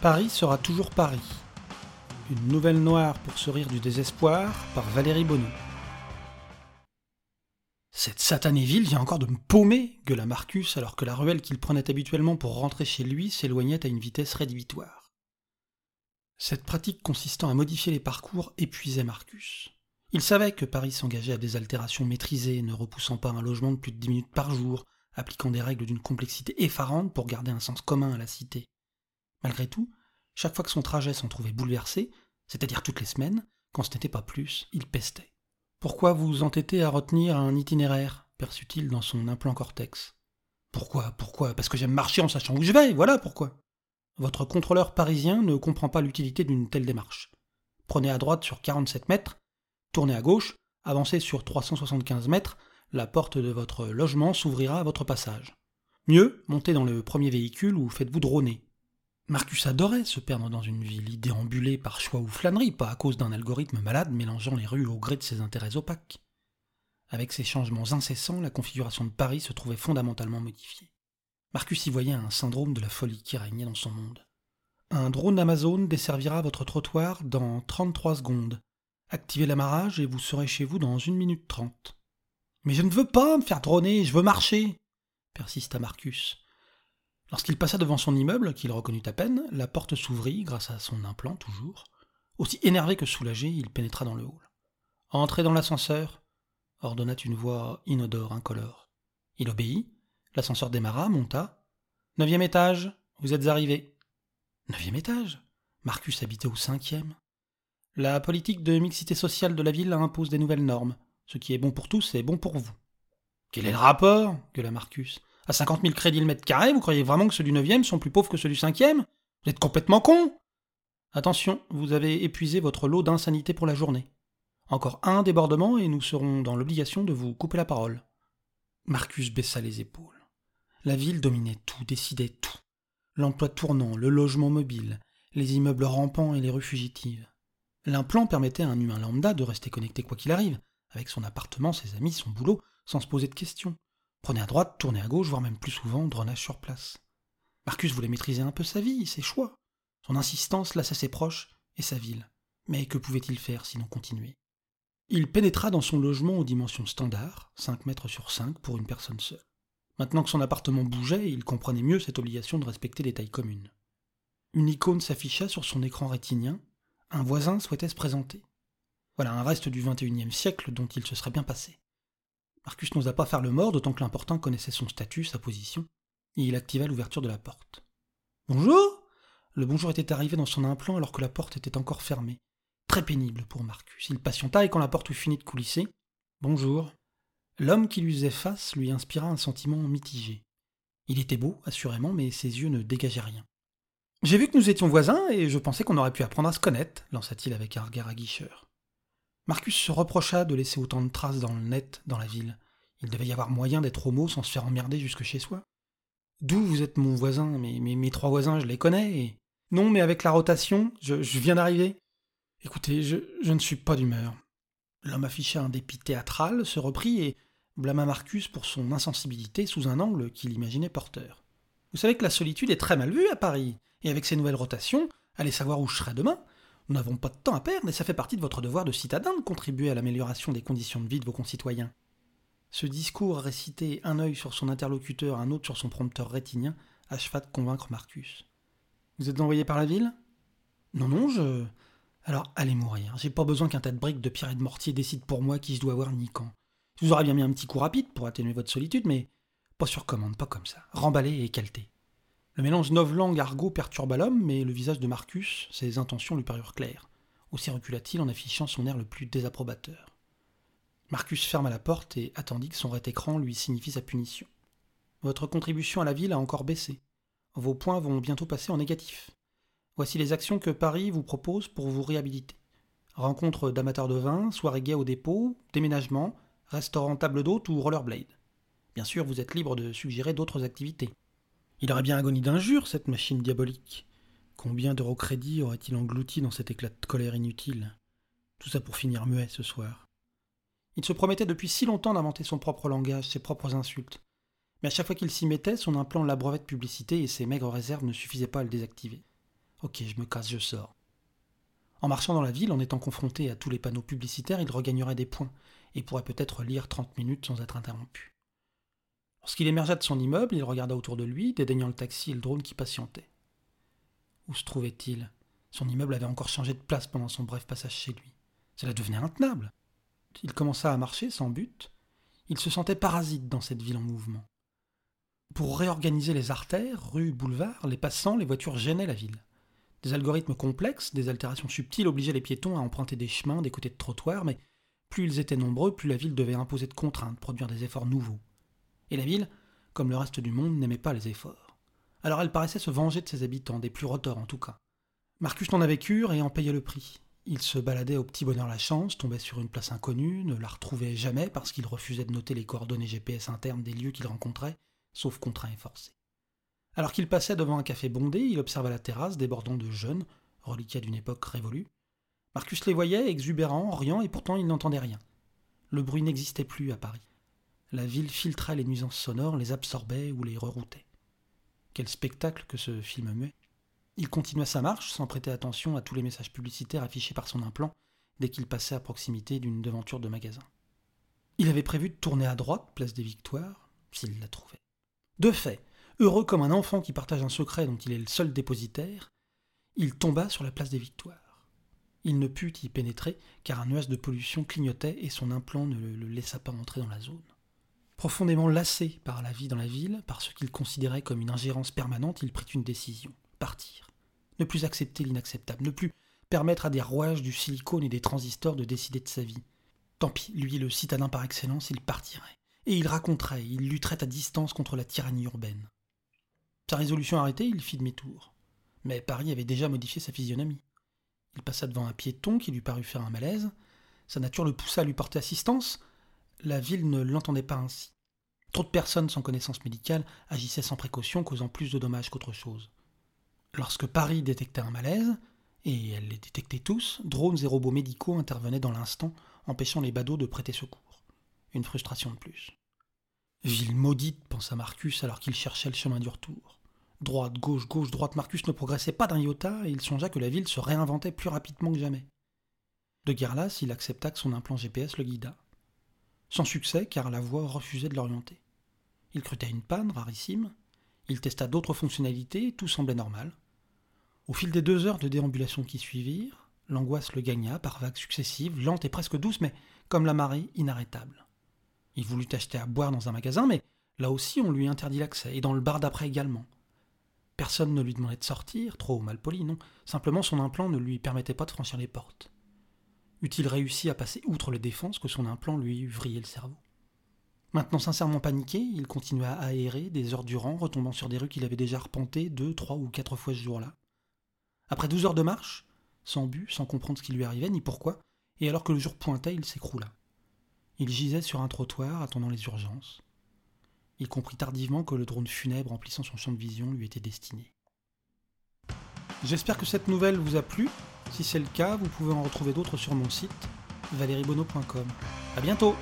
Paris sera toujours Paris. Une nouvelle noire pour se rire du désespoir par Valérie Bonneau. Cette satanée ville vient encore de me paumer, gueula Marcus alors que la ruelle qu'il prenait habituellement pour rentrer chez lui s'éloignait à une vitesse rédhibitoire. Cette pratique consistant à modifier les parcours épuisait Marcus. Il savait que Paris s'engageait à des altérations maîtrisées, ne repoussant pas un logement de plus de dix minutes par jour, appliquant des règles d'une complexité effarante pour garder un sens commun à la cité. Malgré tout, chaque fois que son trajet s'en trouvait bouleversé, c'est-à-dire toutes les semaines, quand ce n'était pas plus, il pestait. Pourquoi vous entêtez à retenir un itinéraire? perçut-il dans son implant cortex. Pourquoi Pourquoi? Parce que j'aime marcher en sachant où je vais, voilà pourquoi. Votre contrôleur parisien ne comprend pas l'utilité d'une telle démarche. Prenez à droite sur 47 mètres, tournez à gauche, avancez sur 375 mètres, la porte de votre logement s'ouvrira à votre passage. Mieux, montez dans le premier véhicule ou faites-vous droner. Marcus adorait se perdre dans une ville, déambulée par choix ou flânerie, pas à cause d'un algorithme malade mélangeant les rues au gré de ses intérêts opaques. Avec ces changements incessants, la configuration de Paris se trouvait fondamentalement modifiée. Marcus y voyait un syndrome de la folie qui régnait dans son monde. Un drone Amazon desservira votre trottoir dans 33 secondes. Activez l'amarrage et vous serez chez vous dans une minute trente. Mais je ne veux pas me faire droner, je veux marcher, persista Marcus. Lorsqu'il passa devant son immeuble, qu'il reconnut à peine, la porte s'ouvrit grâce à son implant toujours. Aussi énervé que soulagé, il pénétra dans le hall. Entrez dans l'ascenseur, ordonna une voix inodore, incolore. Il obéit, l'ascenseur démarra, monta. Neuvième étage, vous êtes arrivé. Neuvième étage Marcus habitait au cinquième. La politique de mixité sociale de la ville impose des nouvelles normes. Ce qui est bon pour tous est bon pour vous. Quel est le rapport? gueula Marcus. À 50 000 crédits le mètre carré, vous croyez vraiment que ceux du 9e sont plus pauvres que ceux du 5e Vous êtes complètement con Attention, vous avez épuisé votre lot d'insanité pour la journée. Encore un débordement et nous serons dans l'obligation de vous couper la parole. Marcus baissa les épaules. La ville dominait tout, décidait tout. L'emploi tournant, le logement mobile, les immeubles rampants et les rues fugitives. L'implant permettait à un humain lambda de rester connecté quoi qu'il arrive, avec son appartement, ses amis, son boulot, sans se poser de questions. Prenez à droite, tournez à gauche, voire même plus souvent, drenage sur place. Marcus voulait maîtriser un peu sa vie, ses choix. Son insistance lassait ses proches et sa ville. Mais que pouvait-il faire sinon continuer? Il pénétra dans son logement aux dimensions standards, 5 mètres sur 5 pour une personne seule. Maintenant que son appartement bougeait, il comprenait mieux cette obligation de respecter les tailles communes. Une icône s'afficha sur son écran rétinien, un voisin souhaitait se présenter. Voilà un reste du XXIe siècle dont il se serait bien passé. Marcus n'osa pas faire le mort, d'autant que l'important connaissait son statut, sa position, et il activa l'ouverture de la porte. Bonjour Le bonjour était arrivé dans son implant alors que la porte était encore fermée. Très pénible pour Marcus. Il patienta et quand la porte eut fini de coulisser, Bonjour. L'homme qui lui faisait face lui inspira un sentiment mitigé. Il était beau, assurément, mais ses yeux ne dégageaient rien. J'ai vu que nous étions voisins et je pensais qu'on aurait pu apprendre à se connaître, lança-t-il avec un regard aguicheur. Marcus se reprocha de laisser autant de traces dans le net, dans la ville. Il devait y avoir moyen d'être homo sans se faire emmerder jusque chez soi. D'où vous êtes mon voisin mais, mes trois voisins, je les connais. Non, mais avec la rotation, je, viens d'arriver. Écoutez, je, je ne suis pas d'humeur. L'homme afficha un dépit théâtral, se reprit et blâma Marcus pour son insensibilité sous un angle qu'il imaginait porteur. Vous savez que la solitude est très mal vue à Paris, et avec ces nouvelles rotations, allez savoir où je serai demain. Nous n'avons pas de temps à perdre et ça fait partie de votre devoir de citadin de contribuer à l'amélioration des conditions de vie de vos concitoyens. Ce discours récité un œil sur son interlocuteur, un autre sur son prompteur rétinien, acheva de convaincre Marcus. Vous êtes envoyé par la ville? Non, non, je. Alors allez mourir. J'ai pas besoin qu'un tas de briques de pierre et de mortier décide pour moi qui je dois avoir ni quand. Je vous aurais bien mis un petit coup rapide pour atténuer votre solitude, mais pas sur commande, pas comme ça. Remballé et calté. Le mélange novlangue argot perturba l'homme, mais le visage de Marcus, ses intentions lui parurent claires. Aussi recula-t-il en affichant son air le plus désapprobateur. Marcus ferma la porte et attendit que son rétécran lui signifie sa punition. Votre contribution à la ville a encore baissé. Vos points vont bientôt passer en négatif. Voici les actions que Paris vous propose pour vous réhabiliter. Rencontre d'amateurs de vin, soirée gay au dépôt, déménagement, restaurant table d'hôte ou rollerblade. Bien sûr, vous êtes libre de suggérer d'autres activités. Il aurait bien agonie d'injures, cette machine diabolique. Combien d'euros-crédits aurait-il englouti dans cet éclat de colère inutile? Tout ça pour finir muet ce soir. Il se promettait depuis si longtemps d'inventer son propre langage, ses propres insultes. Mais à chaque fois qu'il s'y mettait, son implant l'abreuvait de publicité et ses maigres réserves ne suffisaient pas à le désactiver. Ok, je me casse, je sors. En marchant dans la ville, en étant confronté à tous les panneaux publicitaires, il regagnerait des points et pourrait peut-être lire 30 minutes sans être interrompu. Lorsqu'il émergea de son immeuble, il regarda autour de lui, dédaignant le taxi et le drone qui patientait. Où se trouvait-il? Son immeuble avait encore changé de place pendant son bref passage chez lui. Cela devenait intenable. Il commença à marcher sans but. Il se sentait parasite dans cette ville en mouvement. Pour réorganiser les artères, rues, boulevards, les passants, les voitures gênaient la ville. Des algorithmes complexes, des altérations subtiles obligeaient les piétons à emprunter des chemins des côtés de trottoirs, mais plus ils étaient nombreux, plus la ville devait imposer de contraintes, produire des efforts nouveaux. Et la ville, comme le reste du monde, n'aimait pas les efforts. Alors elle paraissait se venger de ses habitants, des plus rotors en tout cas. Marcus n'en avait cure et en payait le prix. Il se baladait au petit bonheur la chance, tombait sur une place inconnue, ne la retrouvait jamais parce qu'il refusait de noter les coordonnées GPS internes des lieux qu'il rencontrait, sauf contraint et forcé. Alors qu'il passait devant un café bondé, il observa la terrasse débordant de jeunes, reliquats d'une époque révolue. Marcus les voyait, exubérants, riant, et pourtant il n'entendait rien. Le bruit n'existait plus à Paris. La ville filtrait les nuisances sonores, les absorbait ou les reroutait. Quel spectacle que ce film muet. Il continua sa marche sans prêter attention à tous les messages publicitaires affichés par son implant dès qu'il passait à proximité d'une devanture de magasin. Il avait prévu de tourner à droite, place des Victoires, s'il la trouvait. De fait, heureux comme un enfant qui partage un secret dont il est le seul dépositaire, il tomba sur la place des Victoires. Il ne put y pénétrer car un nuage de pollution clignotait et son implant ne le laissa pas entrer dans la zone. Profondément lassé par la vie dans la ville, par ce qu'il considérait comme une ingérence permanente, il prit une décision partir. Ne plus accepter l'inacceptable, ne plus permettre à des rouages du silicone et des transistors de décider de sa vie. Tant pis, lui, le citadin par excellence, il partirait. Et il raconterait, il lutterait à distance contre la tyrannie urbaine. Sa résolution arrêtée, il fit demi-tour. Mais Paris avait déjà modifié sa physionomie. Il passa devant un piéton qui lui parut faire un malaise. Sa nature le poussa à lui porter assistance. La ville ne l'entendait pas ainsi. Trop de personnes sans connaissance médicale agissaient sans précaution, causant plus de dommages qu'autre chose. Lorsque Paris détectait un malaise, et elle les détectait tous, drones et robots médicaux intervenaient dans l'instant, empêchant les badauds de prêter secours. Une frustration de plus. Ville maudite, pensa Marcus alors qu'il cherchait le chemin du retour. Droite, gauche, gauche, droite, Marcus ne progressait pas d'un iota et il songea que la ville se réinventait plus rapidement que jamais. De guerre lasse, il accepta que son implant GPS le guida. Sans succès, car la voie refusait de l'orienter. Il crut une panne rarissime. Il testa d'autres fonctionnalités, tout semblait normal. Au fil des deux heures de déambulation qui suivirent, l'angoisse le gagna par vagues successives, lentes et presque douces, mais comme la marée, inarrêtable. Il voulut acheter à boire dans un magasin, mais là aussi on lui interdit l'accès, et dans le bar d'après également. Personne ne lui demandait de sortir, trop mal poli, non. Simplement son implant ne lui permettait pas de franchir les portes. Eût-il réussi à passer outre les défenses que son implant lui eût vrillé le cerveau? Maintenant sincèrement paniqué, il continua à aérer des heures durant, retombant sur des rues qu'il avait déjà arpentées deux, trois ou quatre fois ce jour-là. Après douze heures de marche, sans but, sans comprendre ce qui lui arrivait ni pourquoi, et alors que le jour pointait, il s'écroula. Il gisait sur un trottoir, attendant les urgences. Il comprit tardivement que le drone funèbre remplissant son champ de vision lui était destiné. J'espère que cette nouvelle vous a plu. Si c'est le cas, vous pouvez en retrouver d'autres sur mon site, valeriebono.com. A bientôt